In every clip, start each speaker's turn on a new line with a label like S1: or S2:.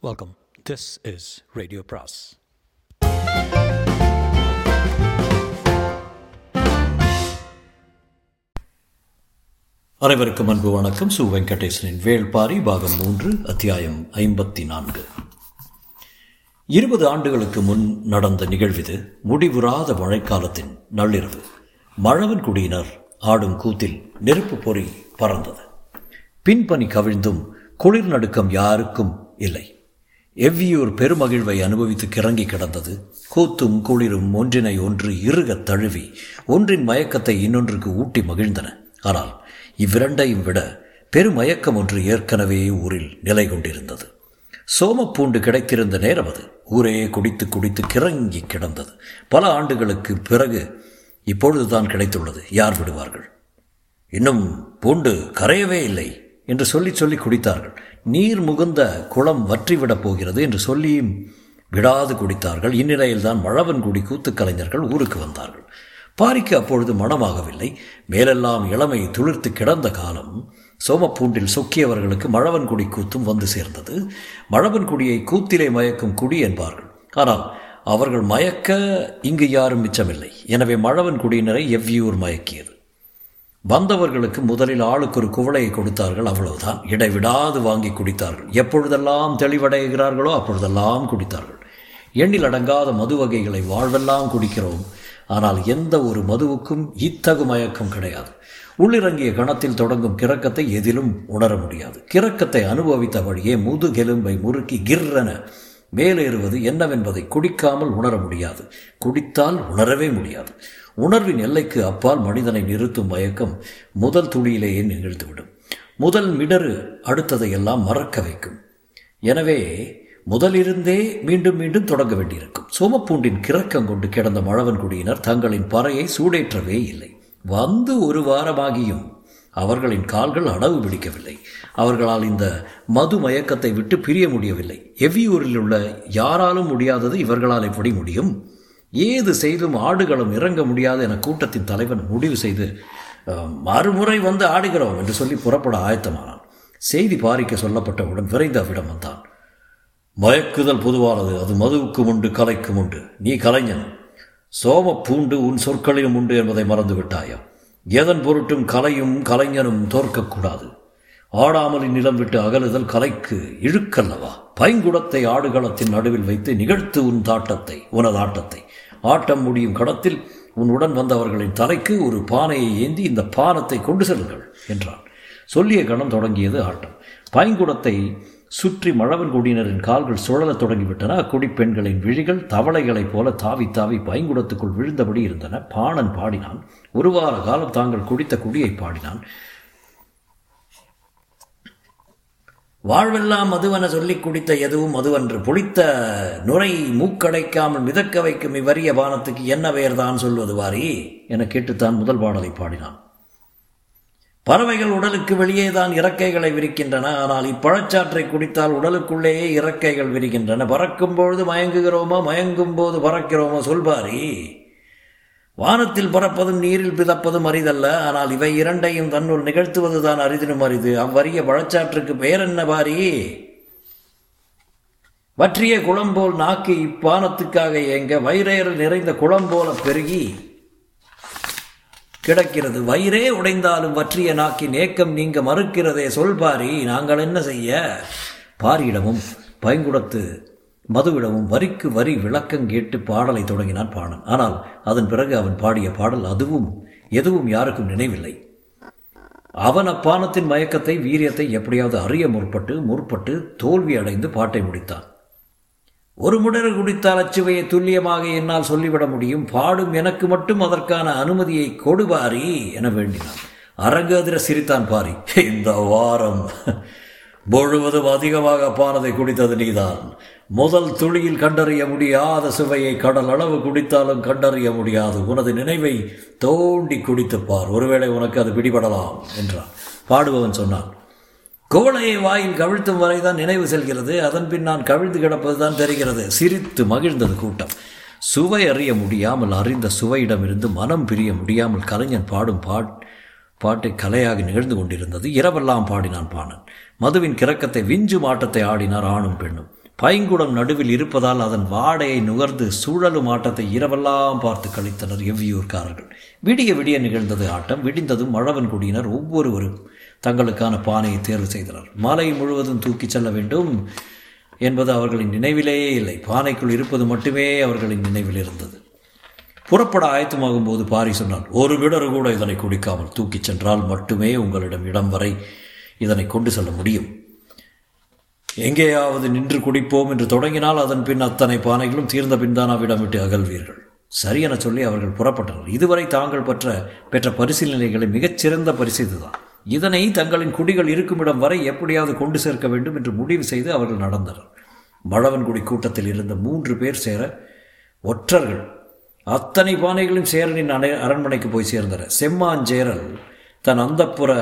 S1: Welcome this is radio பிராஸ் அனைவருக்கும் அன்பு வணக்கம். சு வெங்கடேசனின் வேள்பாரி பாகம் மூன்று அத்தியாயம் ஐம்பத்தி நான்கு இருபது ஆண்டுகளுக்கு முன் நடந்த நிகழ்விது முடிவுறாத மழைக்காலத்தின் நள்ளிரவு. மழவன் குடியினர் ஆடும் கூத்தில் நெருப்பு பொறி பறந்தது. பின்பனி கவிழ்ந்தும் குளிர் நடுக்கம் யாருக்கும் இல்லை. எவ்வியூர் பெருமகிழ்வை அனுபவித்து கிறங்கி கிடந்தது கூத்தும் குளிரும் ஒன்றினை ஒன்று இறுகத் தழுவி ஒன்றின் மயக்கத்தை இன்னொன்றுக்கு ஊட்டி மகிழ்ந்தன. ஆனால் இவ்விரண்டையும் விட பெருமயக்கம் ஒன்று ஏற்கனவே ஊரில் நிலை கொண்டிருந்தது. சோமப்பூண்டு கிடைத்திருந்த நேரம் அது. ஊரே குடித்து குடித்து கிறங்கி கிடந்தது. பல ஆண்டுகளுக்கு பிறகு இப்பொழுதுதான் கிடைத்துள்ளது. யார் விடுவார்கள்? இன்னும் பூண்டு கரையவே இல்லை என்று சொல்லி சொல்லி குடித்தார்கள். நீர் முகுந்த குளம் வற்றிவிடப் போகிறது என்று சொல்லியும் விடாது குடித்தார்கள். இந்நிலையில்தான் மழவன்குடி கூத்து கலைஞர்கள் ஊருக்கு வந்தார்கள். பாரிக்கு அப்பொழுது மனமாகவில்லை. மேலெல்லாம் இளமை துளிர்த்து கிடந்த காலம் சோமப்பூண்டில் சொக்கியவர்களுக்கு மழவன்குடி கூத்தும் வந்து சேர்ந்தது. மழவன்குடியை கூத்திலே மயக்கும் குடி என்பார்கள். ஆனால் அவர்கள் மயக்க இங்கு யாரும் மிச்சமில்லை. எனவே மழவன்குடியினரை எவ்வியூர் மயக்கியது? வந்தவர்களுக்கு முதலில் ஆளுக்கு ஒரு குவளையை கொடுத்தார்கள் அவ்வளவுதான். இடைவிடாது வாங்கி குடித்தார்கள். எப்பொழுதெல்லாம் தெளிவடைகிறார்களோ அப்பொழுதெல்லாம் குடித்தார்கள். எண்ணில் அடங்காத மது வகைகளை வாழ்வெல்லாம் குடிக்கிறோம். ஆனால் எந்த ஒரு மதுவுக்கும் இத்தகு மயக்கம் கிடையாது. உள்ளிறங்கிய கணத்தில் தொடங்கும் கிறக்கத்தை எதிலும் உணர முடியாது. கிறக்கத்தை அனுபவித்த வழியே முதுகெலும்பை முறுக்கி கிர்ரென மேலேறுவது என்னவென்பதை குடிக்காமல் உணர முடியாது. குடித்தால் உணரவே முடியாது. உணர்வின் எல்லைக்கு அப்பால் மனிதனை நிறுத்தும் மயக்கம் முதல் துளியிலேயே நிகழ்ந்துவிடும். முதல் மிடரு அடுத்ததை எல்லாம் மறக்க வைக்கும். எனவே முதலிருந்தே மீண்டும் மீண்டும் தொடங்க வேண்டியிருக்கும். சோமப்பூண்டின் கிறக்கம் கொண்டு கிடந்த மழவன் குடியினர் தங்களின் பறையை சூடேற்றவே இல்லை. வந்து ஒரு வாரமாகியும் அவர்களின் கால்கள் அடவு பிடிக்கவில்லை. அவர்களால் இந்த மது மயக்கத்தை விட்டு பிரிய முடியவில்லை. எவ்வியூரில் உள்ள யாராலும் முடியாதது இவர்களால் எப்படி முடியும்? ஏது செய்தும் ஆடுகளும் இறங்க முடியாது என கூட்டத்தின் தலைவன் முடிவு செய்து மறுமுறை வந்து ஆடுகிறோம் என்று சொல்லி புறப்பட ஆயத்தமானான். செய்தி பாரிக்க சொல்லப்பட்டவுடன் விரைந்து அவ்விடம் வந்தான். மயக்குதல் பொதுவானது. அது மதுவுக்கும் உண்டு கலைக்கும் உண்டு. நீ கலைஞன். சோம பூண்டு உன் சொற்களிலும் உண்டு என்பதை மறந்து விட்டாயா எதன் பொருட்டும் கலையும் கலைஞனும் தோற்கக்கூடாது. ஆடாமலின் நிலம் விட்டு அகலுதல் கலைக்கு இழுக்கல்லவா? பைங்குடத்தை ஆடுகளத்தின் நடுவில் வைத்து நிகழ்த்து உன் தாட்டத்தை உனது ஆட்டத்தை. ஆட்டம் முடியும் கடத்தில் உன் உடன் வந்தவர்களின் தலைக்கு ஒரு பானையை ஏந்தி இந்த பானத்தை கொண்டு செல்லுங்கள் என்றான். சொல்லிய கணம் தொடங்கியது ஆட்டம். பைங்குடத்தை சுற்றி மழவன் குடியினரின் கால்கள் சுழலத் தொடங்கிவிட்டன. அக்குடி பெண்களின் விழிகள் தவளைகளைப் போல தாவி தாவி பைங்குடத்துக்குள் விழுந்தபடி இருந்தன. பாணன் பாடினான். ஒரு வார காலம் தாங்கள் குடித்த குடியை பாடினான். வாழ்வெல்லாம் மதுவென சொல்லிக் குடித்த எதுவும் மதுவன்று புளித்த நுரை மூக்கடைக்காமல் மிதக்க வைக்கும் இவ்வரிய பானத்துக்கு என்ன பெயர்தான் சொல்வது வாரி? என கேட்டுத்தான் முதல் பாடலை பாடினான். பறவைகள் உடலுக்கு வெளியே தான் இறக்கைகளை விரிக்கின்றன. ஆனால் இப்பழச்சாற்றை குடித்தால் உடலுக்குள்ளேயே இறக்கைகள் விரிகின்றன. பறக்கும் பொழுது மயங்குகிறோமோ? மயங்கும் போது பறக்கிறோமோ? சொல்பாரி வானத்தில் பறப்பதும் நீரில் பிதப்பதும் அரிதல்ல. ஆனால் இவை இரண்டையும் தன்னுள் நிகழ்த்துவது தான் அரிதினும் அரிது. அவ்வறிய பழச்சாற்றுக்கு பெயர் என்ன பாரி வற்றிய குளம்போல் நாக்கு இப்பானத்துக்காக ஏங்க. வயிறேறல் நிறைந்த குளம்போல பெருகி கிடக்கிறது. வயிறே உடைந்தாலும் வற்றிய நாக்கின் ஏக்கம் நீங்க மறுக்கிறதே. சொல் பாரி நாங்கள் என்ன செய்ய? பாரியிடமும் பைங்குடத்து மதுவிடமும் வரிக்கு வரி விளக்கம் கேட்டு பாடலை தொடங்கினான் பாணன். ஆனால் அதன் பிறகு அவன் பாடிய பாடல் அதுவும் எதுவும் யாருக்கும் நினைவில்லை. அவன் அப்பானத்தின் மயக்கத்தை வீரியத்தை எப்படியாவது அறிய முற்பட்டு முற்பட்டு தோல்வி அடைந்து பாட்டை முடித்தான். ஒரு முடர் குடித்தால் அச்சுவையை துல்லியமாக என்னால் சொல்லிவிட முடியும். பாடும் எனக்கு மட்டும் அதற்கான அனுமதியை கொடுபாரி என வேண்டினான். அரங்கு அதிர சிரித்தான் பாரி. இந்த வாரம் முழுவதும் அதிகமாக பானதை குடித்தது நீதான். முதல் துளியில் கண்டறிய முடியாத சுவையை கடல் அளவு குடித்தாலும் கண்டறிய முடியாது. உனது நினைவை தோண்டி குடித்துப்பார் ஒருவேளை உனக்கு அது பிடிபடலாம் என்றான். பாடுபவன் சொன்னான். குவளையை வாயில் கவிழ்த்தும் வரைதான் நினைவு செல்கிறது. அதன் பின் நான் கவிழ்ந்து கிடப்பதுதான் தெரிகிறது. சிரித்து மகிழ்ந்தது கூட்டம். சுவை அறிய முடியாமல் அறிந்த சுவையிடமிருந்து மனம் பிரிய முடியாமல் கலைஞன் பாடும் பாட் பாட்டை கலையாக நிகழ்ந்து கொண்டிருந்தது. இரவெல்லாம் பாடினான் பாணன். மதுவின் கிறக்கத்தை விஞ்சும் மாட்டத்தை ஆடினார் ஆணும் பெண்ணும். பைங்குடம் நடுவில் இருப்பதால் அதன் வாடையை நுகர்ந்து சூழலும் ஆட்டத்தை இரவெல்லாம் பார்த்து கழித்தனர் எவ்வியூர்காரர்கள் விடிய விடிய நிகழ்ந்தது ஆட்டம். விடிந்ததும் மழவன் குடியினர். ஒவ்வொருவரும் தங்களுக்கான பானையை தேர்வு செய்தனர். மாலை முழுவதும் தூக்கிச் செல்ல வேண்டும் என்பது அவர்களின் நினைவிலேயே இல்லை. பானைக்குள் இருப்பது மட்டுமே அவர்களின் நினைவில் இருந்தது. புறப்பட ஆயத்தமாகும் போது பாரி சொன்னான் ஒரு விடர் கூட இதனை குடிக்காமல் தூக்கிச் சென்றால் மட்டுமே உங்களிடம் இடம் வரை இதனை கொண்டு செல்ல முடியும். எங்கேயாவது நின்று குடிப்போம் என்று தொடங்கினால் அதன் பின் அத்தனை பானைகளும் தீர்ந்த பின் தான் அவ்விடம் விட்டு அகல்வீர்கள். சரியென சொல்லி அவர்கள் புறப்பட்டனர். இதுவரை தாங்கள் பெற்ற பெற்ற பரிசீலனைகளை மிகச்சிறந்த பரிசு இதுதான். இதனை தங்களின் குடிகள் இருக்குமிடம் வரை எப்படியாவது கொண்டு சேர்க்க வேண்டும் என்று முடிவு செய்து அவர்கள் நடந்தனர். மழவன்குடி கூட்டத்தில் இருந்த மூன்று பேர் சேர ஒற்றர்கள் அத்தனை பானைகளும் சேரனின் அணை அரண்மனைக்கு போய் சேர்ந்தன செம்மாஞ்சேரல் தன் அந்தப்புற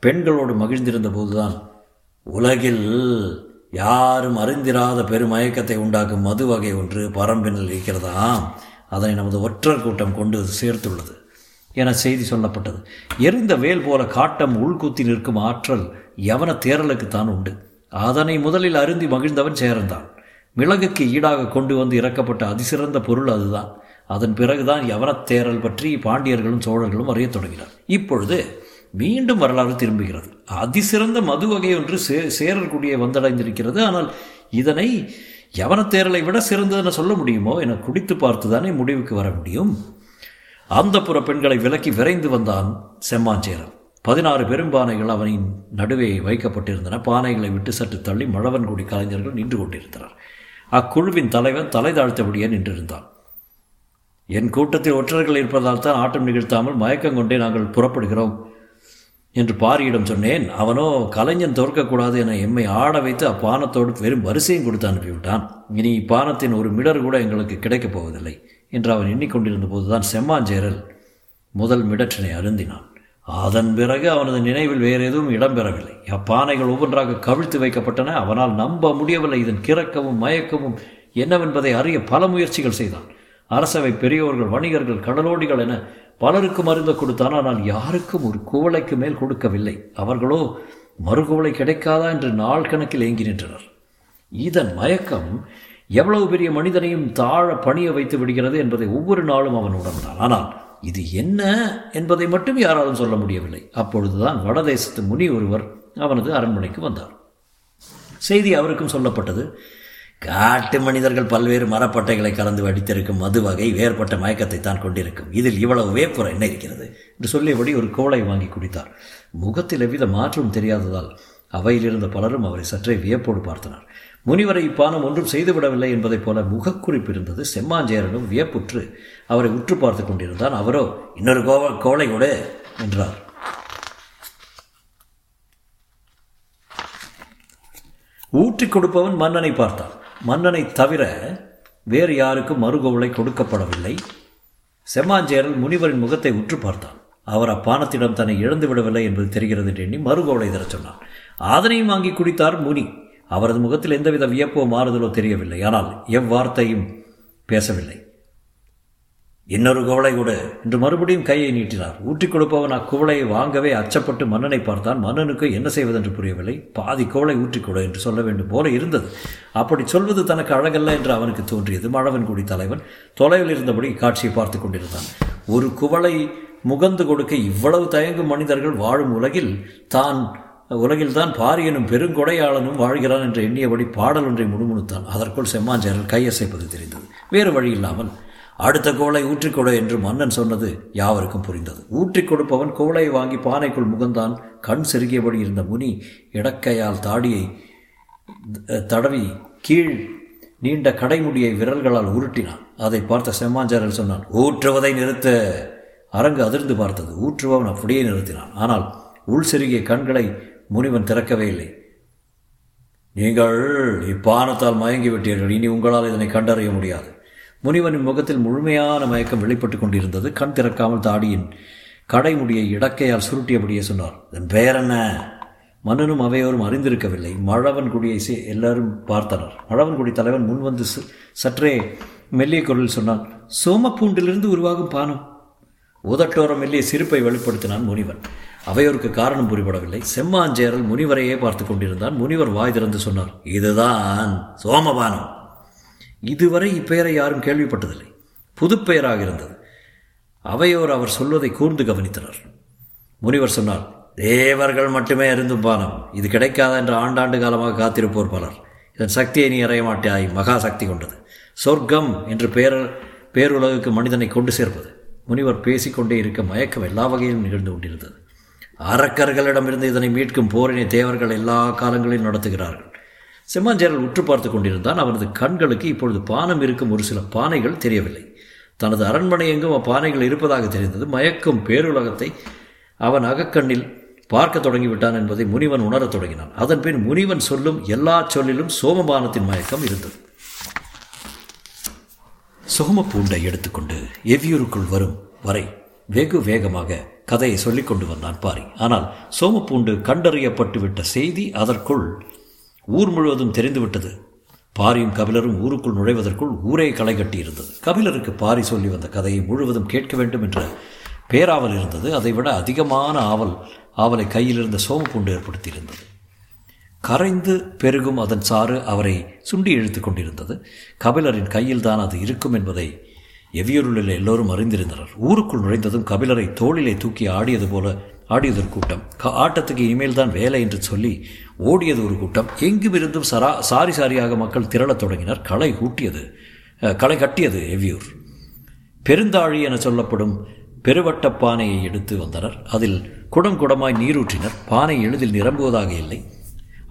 S1: பெண்களோடு மகிழ்ந்திருந்த போதுதான் உலகில் யாரும் அறிந்திராத பெருமயக்கத்தை உண்டாக்கும் மது வகை ஒன்று பரம்பினில் இருக்கிறதாம். அதனை நமது ஒற்றர் கூட்டம் கொண்டு சேர்த்துள்ளது. என செய்தி சொல்லப்பட்டது. எரிந்த வேல் போல காட்டம் உள்கூத்தி நிற்கும் ஆற்றல் யவன தேரலுக்குத்தான் உண்டு. அதனை முதலில் அருந்தி மகிழ்ந்தவன் சேரந்தான். மிளகுக்கு ஈடாக கொண்டு வந்து இறக்கப்பட்ட அதிசிறந்த பொருள் அதுதான். அதன் பிறகுதான் யவனத் தேரல் பற்றி பாண்டியர்களும் சோழர்களும் அறிய தொடங்கினர். இப்பொழுது மீண்டும் வரலாறு திரும்புகிறது. அதிசிறந்த மது வகை ஒன்று சே சேரர்குடியை வந்தடைந்திருக்கிறது. ஆனால் இதனை யவனத்தேரலை விட சிறந்ததுன்னு சொல்ல முடியுமோ? என குடித்து பார்த்துதானே முடிவுக்கு வர முடியும். அந்த புற பெண்களை விலக்கி விரைந்து வந்தான் செம்மாஞ்சேரன். பதினாறு பெரும்பானைகள் அவனின் நடுவே வைக்கப்பட்டிருந்தன. பானைகளை விட்டு சற்று தள்ளி மழவன்குடி கலைஞர்கள் நின்று கொண்டிருந்தனர். அக்குழுவின் தலைவன் தலை தாழ்த்தபடியே நின்றிருந்தான். என் கூட்டத்தில் ஒற்றர்கள் இருப்பதால் தான் ஆட்டம் நிகழ்த்தாமல் மயக்கம் கொண்டே நாங்கள் புறப்படுகிறோம் என்று பாரியிடம் சொன்னேன். அவனோ கலைஞன் தோற்கக்கூடாது என எம்மை ஆட வைத்து அப்பானத்தோடு வெறும் வரிசையும் கொடுத்து அனுப்பிவிட்டான். இனி இப்பானத்தின் ஒரு மிடர் கூட எங்களுக்கு கிடைக்கப் போவதில்லை. என்று அவன் எண்ணிக்கொண்டிருந்த போதுதான் செம்மாஞ்சேரல் முதல் மிடற்றினை அருந்தினான். அதன் பிறகு அவனது நினைவில் வேறு எதுவும் இடம்பெறவில்லை. அப்பானைகள் ஒவ்வொன்றாக கவிழ்த்து வைக்கப்பட்டன. அவனால் நம்ப முடியவில்லை. இதன் கிறக்கவும் மயக்கமும் என்னவென்பதை அறிய பல முயற்சிகள் செய்தான். அரசவை பெரியோர்கள் வணிகர்கள் கடலோடிகள் என பலருக்கும் அருந்த கொடுத்தான். ஆனால் யாருக்கும் ஒரு குவளைக்கு மேல் கொடுக்கவில்லை. அவர்களோ மறுகுவளை கிடைக்காதா? என்று நாள் கணக்கில் ஏங்கி நின்றனர். இதன் மயக்கம் எவ்வளவு பெரிய மனிதனையும் தாழ பணிய வைத்து விடுகிறது என்பதை ஒவ்வொரு நாளும் அவன் உணர்ந்தான். ஆனால் இது என்ன என்பதை மட்டும் யாராலும் சொல்ல முடியவில்லை. அப்பொழுதுதான் வடதேசத்து முனி ஒருவர் அவனது அரண்மனைக்கு வந்தார். செய்தி அவருக்கும் சொல்லப்பட்டது. காட்டு மனிதர்கள் பல்வேறு மரப்பட்டைகளை கலந்து வடித்திருக்கும் மது வகை வேறுபட்ட மயக்கத்தை தான் கொண்டிருக்கும். இதில் இவ்வளவு வேப்புற என்ன இருக்கிறது? என்று சொல்லியபடி ஒரு கோளை வாங்கி குடித்தார். முகத்தில் எவ்வித மாற்றம் தெரியாததால் அவையிலிருந்த பலரும் அவரை சற்றே வியப்போடு பார்த்தனர். முனிவரை இப்பானம் ஒன்றும் செய்துவிடவில்லை என்பதைப் போல முகக்குறிப்பு இருந்தது செம்மாஞ்சேரனும் வியப்புற்று அவரை உற்று பார்த்து கொண்டிருந்தான். அவரோ இன்னொரு கோவ கோளை கொடு என்றார். ஊற்றிக் கொடுப்பவன் மன்னனை பார்த்தான். மன்னனை தவிர வேறு யாருக்கும் மறுகோவலை கொடுக்கப்படவில்லை. செம்மாஞ்சேரல் முனிவரின் முகத்தை உற்று பார்த்தான். அவர் அப்பானத்திடம் தன்னை இழந்து விடவில்லை என்பது தெரிகிறது என்று எண்ணி மறுகோவலை தரச் சொன்னான். ஆதனையும் வாங்கி குடித்தார் முனி. அவரது முகத்தில் எந்தவித வியப்போ மாறுதலோ தெரியவில்லை. ஆனால் எவ்வார்த்தையும் பேசவில்லை. இன்னொரு குவளை கொடு என்று மறுபடியும் கையை நீட்டினார். ஊற்றிக் கொடுப்பவன் அக்குவளையை வாங்கவே அச்சப்பட்டு மன்னனை பார்த்தான். மன்னனுக்கு என்ன செய்வதென்று புரியவில்லை. பாதி குவளை ஊற்றிக் கொடு என்று சொல்ல வேண்டும் போல இருந்தது. அப்படி சொல்வது தனக்கு அழகல்ல என்று அவனுக்கு தோன்றியது. மழவன்குடி தலைவன் தொலைவில் இருந்தபடி காட்சியை பார்த்து கொண்டிருந்தான். ஒரு குவளை முகந்து கொடுக்க இவ்வளவு தயங்கும் மனிதர்கள் வாழும் உலகில் தான் உலகில்தான் பாரியனும் பெருங்கொடையாளனும் வாழ்கிறான் என்று எண்ணியபடி பாடல் ஒன்றை முணுமுணுத்தான். அதற்குள் செம்மாஞ்சேரல் கையசைப்பது தெரிந்தது. வேறு வழி இல்லாமல் அடுத்த கோளை ஊற்றிக்கொடு என்று மன்னன் சொன்னது யாவருக்கும் புரிந்தது. ஊற்றிக் கொடுப்பவன் கோளை வாங்கி பானைக்குள் முகந்தான். கண் செருகியபடி இருந்த முனி இடக்கையால் தாடியை தடவி கீழ் நீண்ட கடைமுடியை விரல்களால் உருட்டினான். அதை பார்த்த செம்மாஞ்சாரல் சொன்னான் ஊற்றுவதை நிறுத்த. அரங்கு அதிர்ந்து பார்த்தது. ஊற்றுபவன் அப்படியே நிறுத்தினான். ஆனால் உள் செருகிய கண்களை முனிவன் திறக்கவே இல்லை நீங்கள் இப்பானத்தால் மயங்கி விட்டீர்கள் இனி உங்களால் இதனை கண்டறிய முடியாது. முனிவனின் முகத்தில் முழுமையான மயக்கம் வெளிப்பட்டு கொண்டிருந்தது. கண் திறக்காமல் தாடியின் கடைமுடியை இடக்கையால் சுருட்டியபடியே சொன்னார். இதன் பெயர் என்ன? மன்னனும் அவையோரும் அறிந்திருக்கவில்லை. மழவன்குடியை சே எல்லாரும் பார்த்தனர். மழவன்குடி தலைவன் முன் வந்து சற்றே மெல்லிய குரலில் சொன்னான் சோமப்பூண்டிலிருந்து உருவாகும் பானம். உதட்டோரம் மெல்லிய சிரிப்பை வெளிப்படுத்தினான் முனிவன். அவையோருக்கு காரணம் புரிபடவில்லை. செம்மாஞ்சேரல் முனிவரையே பார்த்து கொண்டிருந்தான். முனிவர் வாய் திறந்து சொன்னார் இதுதான் சோமபானம். இதுவரை இப்பெயரை யாரும் கேள்விப்பட்டதில்லை. புதுப்பெயராக இருந்தது. அவையோர் அவர் சொல்வதை கூர்ந்து கவனித்தனர். முனிவர் சொன்னார் தேவர்கள் மட்டுமே அருந்தும் பானம். இது கிடைக்காத என்று ஆண்டாண்டு காலமாக காத்திருப்போர் பலர். இதன் சக்தியை நீ அறைய மாட்டாய். மகா சக்தி கொண்டது. சொர்க்கம் என்று பேர பேருலகுக்கு மனிதனை கொண்டு சேர்ப்பது. முனிவர் பேசிக்கொண்டே இருக்க மயக்கம் எல்லா வகையிலும் நிகழ்ந்து கொண்டிருந்தது. அரக்கர்களிடமிருந்து இதனை மீட்கும் போரினை தேவர்கள் எல்லா காலங்களிலும் நடத்துகிறார்கள். செம்மாஞ்சேரல் உற்று பார்த்து கொண்டிருந்தான். அவனது கண்களுக்கு இப்பொழுது பானம் இருக்கும் ஒரு சில பானைகள் தெரியவில்லை. தனது அரண்மனை எங்கும் அப்பானைகள் இருப்பதாக தெரிந்தது. மயக்கும் பேருலகத்தை அவன் அகக்கண்ணில் பார்க்க தொடங்கிவிட்டான் என்பதை முனிவன் உணரத் தொடங்கினான். அதன் பின் முனிவன் சொல்லும் எல்லா சொல்லிலும் சோமபானத்தின் மயக்கம் இருந்தது. சோமப்பூண்டை எடுத்துக்கொண்டு எவ்வியூருக்குள் வரும் வரை வெகு வேகமாக கதையை சொல்லிக் கொண்டு வந்தான் பாரி. ஆனால் சோமப்பூண்டு கண்டறியப்பட்டுவிட்ட செய்தி அதற்குள் ஊர் முழுவதும் தெரிந்துவிட்டது. பாரியும் கபிலரும் ஊருக்குள் நுழைவதற்குள் ஊரே களை கட்டியிருந்தது. கபிலருக்கு பாரி சொல்லி வந்த கதையை முழுவதும் கேட்க வேண்டும் என்ற பேராவல் இருந்தது. அதைவிட அதிகமான ஆவல் ஆவலை கையில் இருந்த சோமப்பூண்டு ஏற்படுத்தியிருந்தது. கரைந்து பெருகும் அதன் சாறு அவரை சுண்டி இழுத்து கொண்டிருந்தது. கபிலரின் கையில்தான் அது இருக்கும் என்பதை எவ்வியூரில் எல்லோரும் அறிந்திருந்தனர். ஊருக்குள் நுழைந்ததும் கபிலரை தோளிலே தூக்கி ஆடியது போல ஆடியது ஒரு கூட்டம் ஆட்டத்துக்கு இனிமேல் தான் வேலை என்று சொல்லி ஓடியது ஒரு கூட்டம். எங்குமிருந்தும் சரா சாரி சாரியாக மக்கள் திரளத் தொடங்கினர். களை கூட்டியது களை கட்டியது எவ்வியூர் பெருந்தாழி என சொல்லப்படும் பெருவட்ட பானையை எடுத்து வந்தனர். அதில் குடம் குடமாய் நீரூற்றினர். பானை எளிதில் நிரம்புவதாக இல்லை.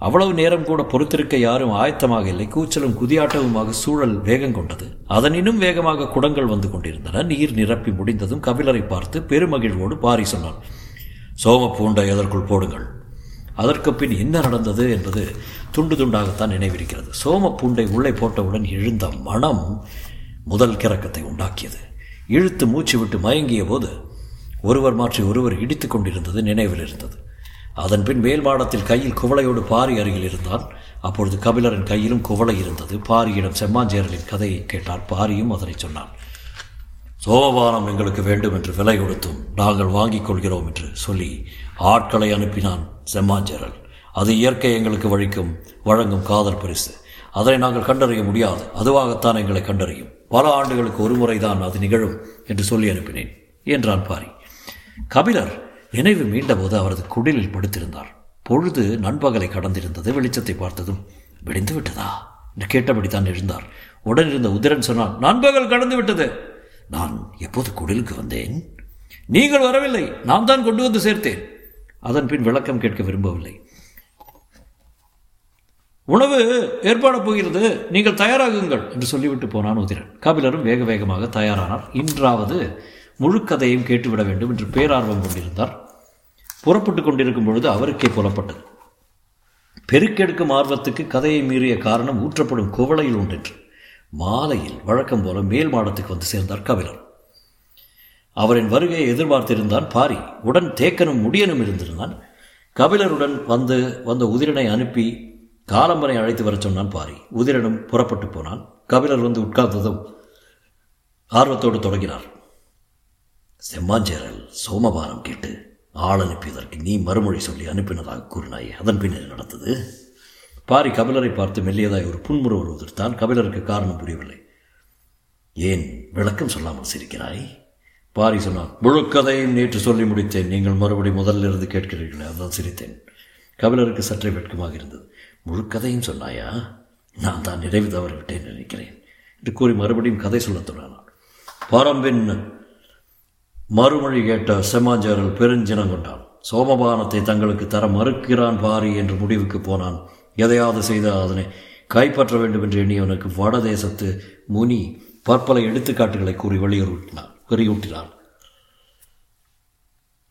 S1: அவ்வளவு நேரம் கூட பொறுத்திருக்க யாரும் ஆயத்தமாக இல்லை. கூச்சலும் குதியாட்டவுமாக சூழல் வேகம் கொண்டது. அதனினும் வேகமாக குடங்கள் வந்து கொண்டிருந்தன. நீர் நிரப்பி முடிந்ததும் கபிலரை பார்த்து பெருமகிழ்வோடு பாரி சொன்னான் சோம பூண்டை எதற்குள் போடுங்கள். அதற்கு பின் என்ன நடந்தது என்பது துண்டு துண்டாகத்தான் நினைவிருக்கிறது. சோம பூண்டை உள்ளே போட்டவுடன் எழுந்த மனம் முதல் கிறக்கத்தை உண்டாக்கியது. இழுத்து மூச்சு விட்டு மயங்கிய போது ஒருவர் மாற்றி ஒருவர் இடித்து கொண்டிருந்தது நினைவில் இருந்தது அதன்பின் மேல் மாடத்தில் கையில் குவளையோடு பாரி அருகில் இருந்தான். அப்பொழுது கபிலரின் கையிலும் குவளை இருந்தது. பாரியிடம் செம்மாஞ்சேரலின் கதையை கேட்டார் பாரியும் அதனை சொன்னான். சோமபானம் எங்களுக்கு வேண்டும் என்று விலை கொடுத்தும் நாங்கள் வாங்கிக் கொள்கிறோம் என்று சொல்லி ஆட்களை அனுப்பினான் செம்மாஞ்சேரல். அது இயற்கை எங்களுக்கு வழிக்கும் வழங்கும் காதல் பரிசு. அதனை நாங்கள் கண்டறிய முடியாது. அதுவாகத்தான் எங்களை கண்டறியும். பல ஆண்டுகளுக்கு ஒரு முறைதான் அது நிகழும் என்று சொல்லி அனுப்பினேன் என்றான் பாரி. கபிலர் நினைவு மீண்டபோது அவரது குடிலில் படுத்திருந்தார். பொழுது நண்பகலை கடந்திருந்தது வெளிச்சத்தை பார்த்ததும் விடிந்து விட்டதா? என்று கேட்டபடித்தான் எழுந்தார். உடனிருந்த உதிரன் சொன்னால் நண்பகல் கடந்து விட்டது. நான் எப்போது குடிலுக்கு வந்தேன்? நீங்கள் வரவில்லை நான் தான் கொண்டு வந்து சேர்த்தேன். அதன் பின் விளக்கம் கேட்க விரும்பவில்லை. உணவு ஏற்பாட போகிறது நீங்கள் தயாராகுங்கள் என்று சொல்லிவிட்டு போனான் உதிரன். கபிலரும் வேக வேகமாக தயாரானார். இன்றாவது முழு கதையும் கேட்டுவிட வேண்டும் என்று பேரார்வம் கொண்டிருந்தார். புறப்பட்டு கொண்டிருக்கும் பொழுது அவருக்கே புலப்பட்டது. பெருக்கெடுக்கும் ஆர்வத்துக்கு கதையை மீறிய காரணம் ஊற்றப்படும் குவளையில் உண்டென்று மாலையில் வழக்கம் போல மேல் மாடத்துக்கு வந்து சேர்ந்தார் கபிலர் அவரின் வருகையை எதிர்பார்த்திருந்தான் பாரி. உடன் தேக்கனும் முடியனும் இருந்திருந்தான். கபிலருடன் வந்து வந்த உதிரனை அனுப்பி காலம்பனை அழைத்து வரச் சொன்னான் பாரி. உதிரனும் புறப்பட்டு போனான். கபிலர் வந்து உட்கார்ந்ததும் ஆர்வத்தோடு தொடங்கினார். செம்மாஞ்சேரல் சோமபானம் கேட்டு ஆள் அனுப்பியதற்கு நீ மறுமொழி சொல்லி அனுப்பினதாக கூறினாய். அதன் பின்னர் நடந்தது? பாரி கபிலரை பார்த்து மெல்லியதாய் ஒரு புன்முறுவல் உதிர்த்தான் கபிலருக்கு காரணம் புரியவில்லை. ஏன் விளக்கம் சொல்லாமல் சிரிக்கிறாய்? பாரி சொன்னான் முழுக்கதையும் நேற்று சொல்லி முடித்தேன். நீங்கள் மறுபடி முதல்ல இருந்து கேட்கிறீர்களே அதான் சிரித்தேன். கபிலருக்கு சற்றே வெட்கமாக இருந்தது. முழுக்கதையும் சொன்னாயா? நான் தான் நிறைவு தவறிவிட்டேன் நினைக்கிறேன். என்று கூறி மறுபடியும் கதை சொல்லத் தொடங்கினான். பரம்பின் மறுமொழி கேட்ட செம்மாஞ்சேரல் பெருஞ்சினம் கொண்டான். சோமபானத்தை தங்களுக்கு தர மறுக்கிறான் பாரி என்று முடிவுக்கு போனான். எதையாவது செய்த அதனை கைப்பற்ற வேண்டும் என்று எண்ணியவனுக்கு வடதேசத்து முனி பற்பல எடுத்துக்காட்டுகளை கூறி வெளியூட்டினார் வலியூட்டினார்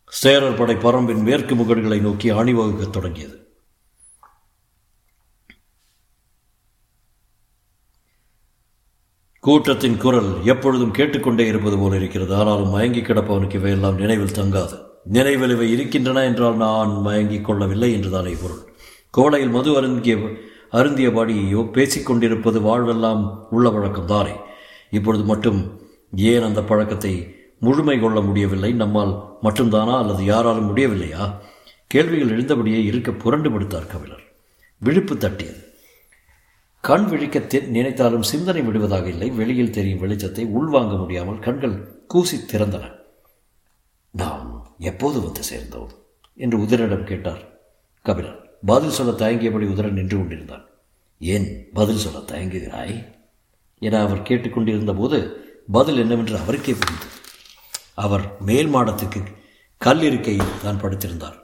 S1: சேரர் படை பரம்பின் மேற்கு முகடுகளை நோக்கி அணிவகுக்கத் தொடங்கியது. கூட்டத்தின் குரல் எப்பொழுதும் கேட்டுக்கொண்டே இருப்பது போல இருக்கிறது. ஆனாலும் மயங்கி கிடப்பவனுக்கு இவையெல்லாம் நினைவில் தங்காது. நினைவில் இவை இருக்கின்றன என்றால் நான் மயங்கிக் கொள்ளவில்லை என்றுதானே பொருள். கோடையில் மது அருந்திய அருந்தியபடியோ பேசிக்கொண்டிருப்பது வாழ்வெல்லாம் உள்ள வழக்கம் தானே. இப்பொழுது மட்டும் ஏன் அந்த பழக்கத்தை முழுமை கொள்ள முடியவில்லை? நம்மால் மட்டும்தானா அல்லது யாராலும் முடியவில்லையா? கேள்விகள் எழுந்தபடியே இருக்க புரண்டு படுத்தார் கபிலர். விழிப்பு தட்டியது. கண் விழிக்க நினைத்தாலும் சிந்தனை விடுவதாக இல்லை. வெளியில் தெரியும் வெளிச்சத்தை உள்வாங்க முடியாமல் கண்கள் கூசி திறந்தன. நாம் எப்போது வந்து சேர்ந்தோம்? என்று உதிரனிடம் கேட்டார் கபிலர் பதில் சொல்ல தயங்கியபடி உதிரன் நின்று கொண்டிருந்தான். ஏன் பதில் சொல்ல தயங்குகிறாய்? என அவர் கேட்டுக்கொண்டிருந்த போது பதில் என்னவென்று அவருக்கே புரிந்தது. அவர் மேல் மாடத்துக்கு கல் இருக்கையில் தான் படுத்திருந்தார்.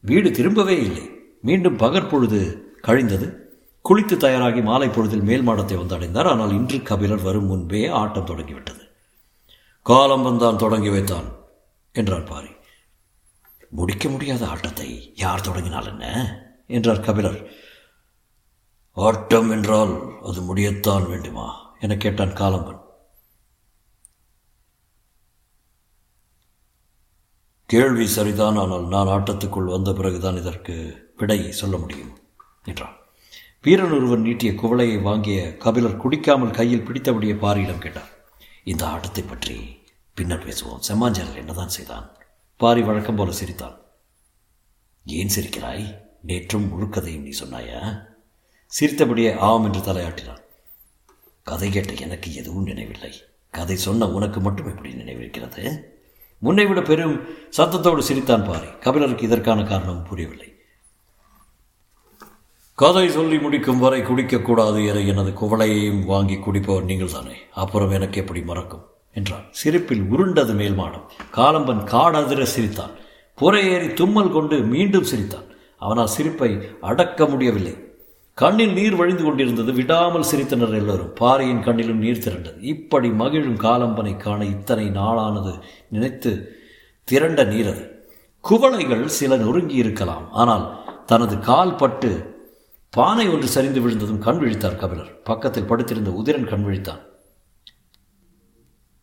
S1: வீடு திரும்பவே இல்லை. மீண்டும் பகற்பொழுது கழிந்தது. குளித்து தயாராகி மாலை பொழுதில் மேல் மாடத்தை வந்து அடைந்தார். ஆனால் இன்று கபிலர் வரும் முன்பே ஆட்டம் தொடங்கிவிட்டது. காலம் வந்தான் தொடங்கி வைத்தான் என்றார் பாரி. முடிக்க முடியாத ஆட்டத்தை யார் தொடங்கினால் என்ன? என்றார் கபிலர். ஆட்டம் என்றால் அது முடியத்தான் வேண்டுமா? என கேட்டான் காலம்பன். கேள்வி சரிதான் ஆனால் நான் ஆட்டத்துக்குள் வந்த பிறகுதான் இதற்கு விடை சொல்ல முடியும் என்றான். வீரன் ஒருவன் நீட்டிய குவளையை வாங்கிய கபிலர் குடிக்காமல் கையில் பிடித்தபடியே பாரியிடம் கேட்டார். இந்த ஆட்டத்தை பற்றி பின்னர் பேசுவோம். செம்மாஞ்சலர் என்னதான் செய்தான்? பாரி வழக்கம் போல சிரித்தான் ஏன் சிரிக்கிறாய்? நேற்றும் முழுக்கதையும் நீ சொன்னாயா? சிரித்தபடியே ஆம் என்று தலையாட்டினான். கதை கேட்ட எனக்கு எதுவும் நினைவில்லை. கதை சொன்ன உனக்கு மட்டும் எப்படி நினைவிருக்கிறது? முன்னை விட பெரும் சத்தத்தோடு சிரித்தான் பாரி. கபிலருக்கு இதற்கான காரணம் புரியவில்லை. கதை சொல்லி முடிக்கும் வரை குடிக்கக்கூடாது என எனது குவளையையும் வாங்கி குடிப்பவர் நீங்கள் தானே. அப்புறம் எனக்கு எப்படி மறக்கும்? என்றான் சிரிப்பில் உருண்டது மேல் மாடம். காலம்பன் காடதிர சிரித்தான். புறையேறி தும்மல் கொண்டு மீண்டும் சிரித்தான். அவனால் சிரிப்பை அடக்க முடியவில்லை. கண்ணில் நீர் வழிந்து கொண்டிருந்தது விடாமல் சிரித்தனர் எல்லோரும். பாறையின் கண்ணிலும் நீர் திரண்டது. இப்படி மகிழும் காலம்பனை காண இத்தனை நாளானது நினைத்து திரண்ட நீரது. குவளைகள் சில நொறுங்கி இருக்கலாம் ஆனால் தனது கால் பட்டு பானை ஒன்று சரிந்து விழுந்ததும் கண் விழித்தார் கபிலர். பக்கத்தில் படுத்திருந்த உதிரன் கண் விழித்தான்.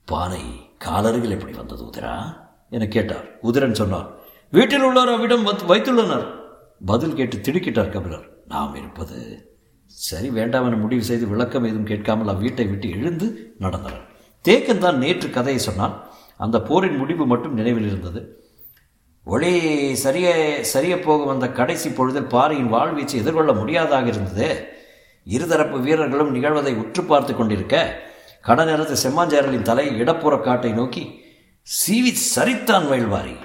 S1: பானை காலருகில் எப்படி வந்தது உதிரா? என கேட்டார். உதிரன் சொன்னார் வீட்டில் உள்ளார் அவ்விடம் வைத்துள்ளனர். பதில் கேட்டு திடுக்கிட்டார் கபிலர். நாம் இருப்பது சரி வேண்டாம் என முடிவு செய்து விளக்கம் ஏதும் கேட்காமல் அவ்வீட்டை விட்டு எழுந்து நடந்தனர். தேக்கன் தான் நேற்று கதையை சொன்னான். அந்த போரின் முடிவு மட்டும் நினைவில் இருந்தது. ஒளி சரிய சரிய போகும் அந்த கடைசி பொழுதில் பாறையின் வாழ்வீச்சு எதிர்கொள்ள முடியாதாக இருந்தது. இருதரப்பு வீரர்களும் நிகழ்வதை உற்று பார்த்து கொண்டிருக்க கடநேரத்து செம்மாஞ்சேரலின் தலை இடப்புற காட்டை நோக்கி சீவி சரித்தான் மயில்வாரி.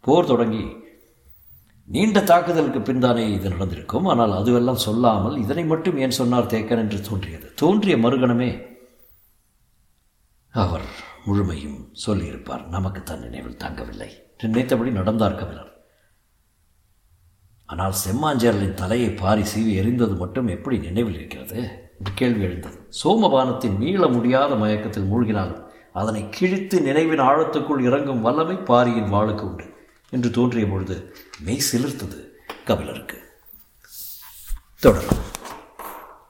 S1: போர் தொடங்கி நீண்ட தாக்குதலுக்கு பின்தானே இது நடந்திருக்கும். ஆனால் அதுவெல்லாம் சொல்லாமல் இதனை மட்டும் ஏன் சொன்னார் தேக்கன்? என்று தோன்றியது. தோன்றிய மறுகணமே அவர் முழுமையும் சொல்லியிருப்பார். நமக்கு தன் நினைவில் தங்கவில்லை. நினைத்தபடி நடந்தார் கபிலர். ஆனால் செம்மாஞ்சேரலின் தலையை பாரி சீவி எறிந்தது மட்டும் எப்படி நினைவில் இருக்கிறது? என்று கேள்வி எழுந்தது. சோமபானத்தின் மீள முடியாத மயக்கத்தில் மூழ்கினாலும் அதனை கிழித்து நினைவின் ஆழத்துக்குள் இறங்கும் வல்லமை பாரியின் வாளுக்கு உண்டு என்று தோன்றிய பொழுது மெய் சிலிர்த்தது கபிலருக்கு. தொடரும்.